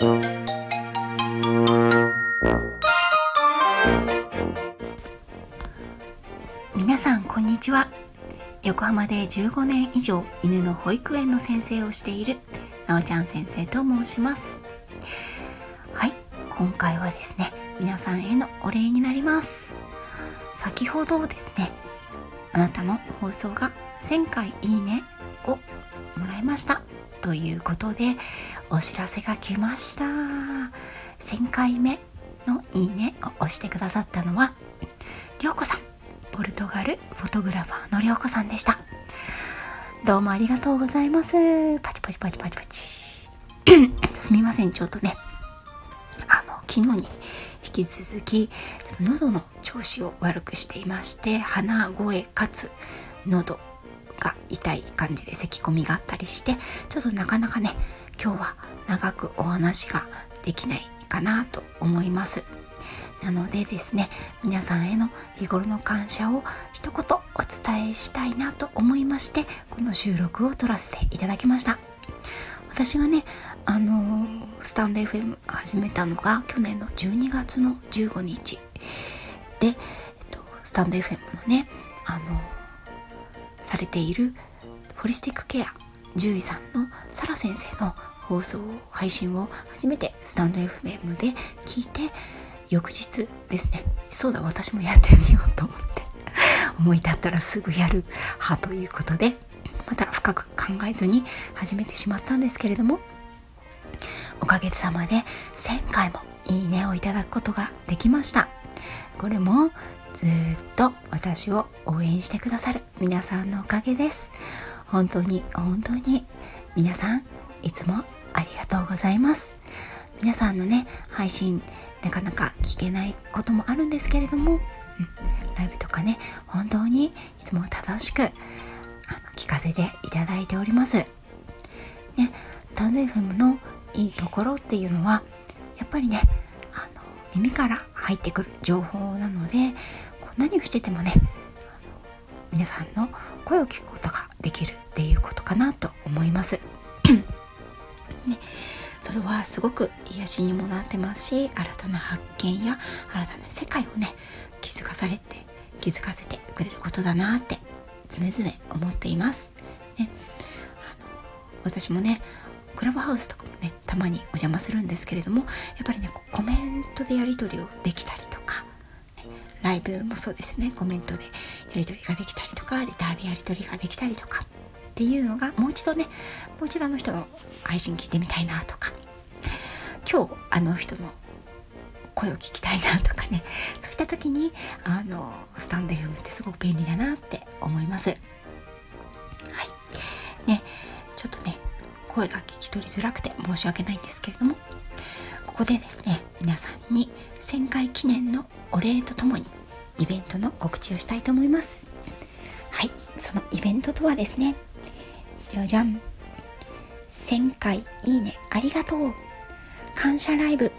皆さんこんにちは。横浜で15年以上犬の保育園の先生をしているなおちゃん先生と申します。はい今回はですね皆さんへのお礼になります。先ほどですねあなたの放送が1000回いいねをもらいました。ということでお知らせが来ました。1000回目のいいねを押してくださったのはりょうこさん。ポルトガルフォトグラファーのりょうこさんでした。どうもありがとうございます。パチパチパチパチパチ。すみません。ちょっとねあの昨日に引き続きちょっと喉の調子を悪くしていまして鼻声かつ喉が痛い感じで咳き込みがあったりしてちょっとなかなかね今日は長くお話ができないかなと思います。なのでですね皆さんへの日頃の感謝を一言お伝えしたいなと思いましてこの収録を撮らせていただきました。私がねあのー、スタンド FM 始めたのが去年の12月の15日で、えっと、スタンド FM のねあのー、されているホリスティックケア獣医さんのサラ先生の放送配信を初めてスタンド FM で聞いて翌日ですねそうだ私もやってみようと思って 思い立ったらすぐやる派ということでまた深く考えずに始めてしまったんですけれどもおかげさまで1000回もいいねをいただくことができました。これもずっと私を応援してくださる皆さんのおかげです。本当に本当に皆さんいつもありがとうございます。皆さんのね配信なかなか聞けないこともあるんですけれども、うん、ライブとかね本当にいつも楽しくあの聞かせていただいております。ねスタンド FM のいいところっていうのはやっぱりねあの耳から入ってくる情報なのでこう何をしててもね皆さんの声を聞くことができるっていうことかなと思いますねそれはすごく癒しにもなってますし新たな発見や新たな世界をね気づかされて気づかせてくれることだなって常々思っています。ね、あの私もねクラブハウスとかもねたまにお邪魔するんですけれどもやっぱりねコメントでやり取りをできたりとか、ね、ライブもそうですね。コメントでやり取りができたりとかレターでやり取りができたりとかっていうのがもう一度ねもう一度あの人の配信聞いてみたいなとか今日あの人の声を聞きたいなとかねそうした時にあのスタンド FM ってすごく便利だなって思います。声が聞き取りづらくて申し訳ないんですけれどもここでですね皆さんに1000回記念のお礼とともにイベントの告知をしたいと思います。はいそのイベントとはですねじゃじゃん。1000回いいねありがとう。感謝ライブ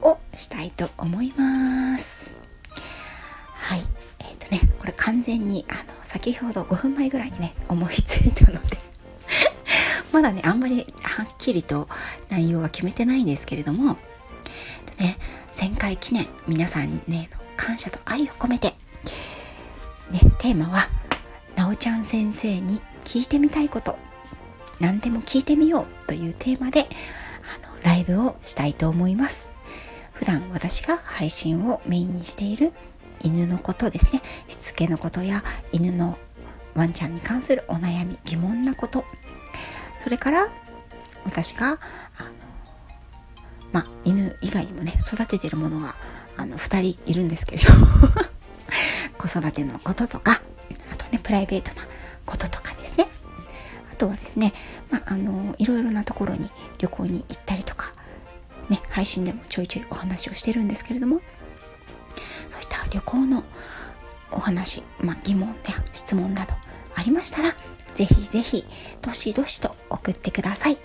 をしたいと思います。はいえっ、ー、とねこれ完全にあの先ほど5分前ぐらいにね思いついたのでまだねあんまりはっきりと内容は決めてないんですけれどもね1000回記念皆さんね感謝と愛を込めてねテーマはなおちゃん先生に聞いてみたいこと何でも聞いてみようというテーマであのライブをしたいと思います。普段私が配信をメインにしている犬のことですね。しつけのことや犬のワンちゃんに関するお悩み疑問なことそれから私があのま犬以外にもね育ててるものがあの2人いるんですけれど 子育てのこととかあとねプライベートなこととかですね。あとはですね、まあ、のいろいろなところに旅行に行ったりとか、ね、配信でもちょいちょいお話をしてるんですけれどもそういった旅行のお話、ま、疑問や質問などありましたらぜひぜひどしどしと送ってください。ね、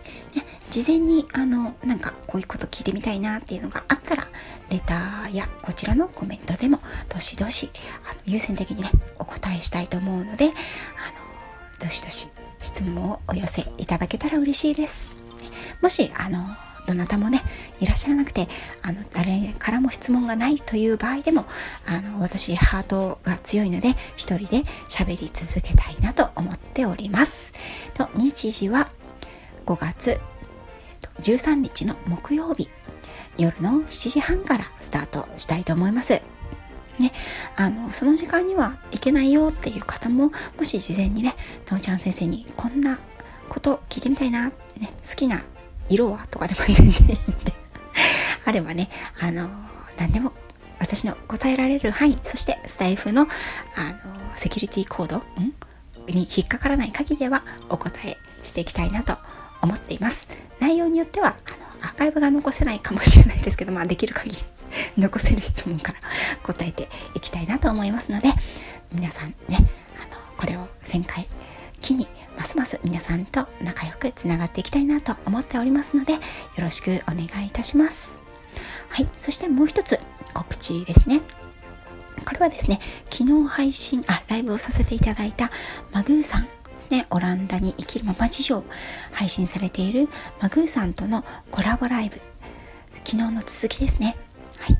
事前にあのなんかこういうこと聞いてみたいなっていうのがあったらレターやこちらのコメントでもどしどしあの優先的にねお答えしたいと思うのであのどしどし質問をお寄せいただけたら嬉しいです。もしあのどなたもねいらっしゃらなくてあの誰からも質問がないという場合でもあの私ハートが強いので一人で喋り続けたいなと思っております。と日時は5月13日の木曜日夜の7時半からスタートしたいと思います。ね、あのその時間には行けないよっていう方ももし事前にねなおちゃん先生にこんなこと聞いてみたいな、ね、好きな色は？とかでも全然いいんで。あればねあの何でも私の答えられる範囲そしてスタイフのあのセキュリティコードに引っかからない限りではお答えしていきたいなと思っています。内容によってはあのアーカイブが残せないかもしれないですけどまあできる限り 残せる質問から 答えていきたいなと思いますので皆さんねあのこれを1000回機にますます皆さんと仲良くつながっていきたいなと思っておりますのでよろしくお願いいたします。はいそしてもう一つ告知ですね。これはですね昨日配信あライブをさせていただいたマグーさんですね。オランダに生きるママ事情配信されているマグーさんとのコラボライブ。昨日の続きですね。はい。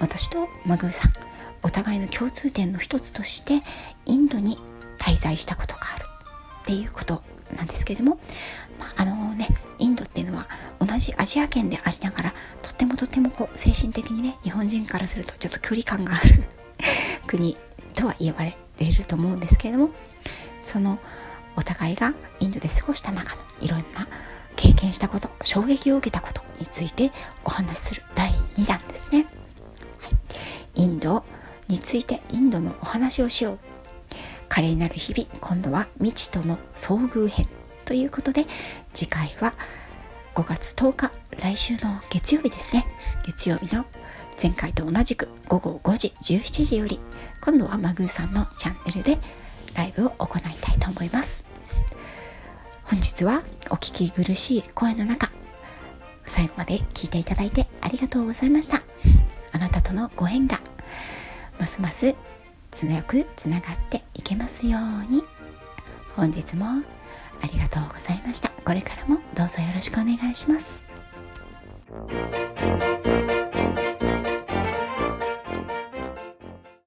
私とマグーさんお互いの共通点の一つとしてインドに滞在したことがある。っていうことなんですけれども、まあ、あのねインドっていうのは同じアジア圏でありながらとってもとってもこう精神的にね日本人からするとちょっと距離感がある 国とは言われると思うんですけれどもそのお互いがインドで過ごした中のいろんな経験したこと衝撃を受けたことについてお話しする第2弾ですね、はい、インドについてインドのお話をしよう華麗なる日々今度は未知との遭遇編ということで次回は5月10日来週の月曜日ですね。月曜日の前回と同じく午後5時17時より今度はマグーさんのチャンネルでライブを行いたいと思います。本日はお聞き苦しい声の中最後まで聞いていただいてありがとうございました。あなたとのご縁がますます強くつながっていけますように。本日もありがとうございました。これからもどうぞよろしくお願いします。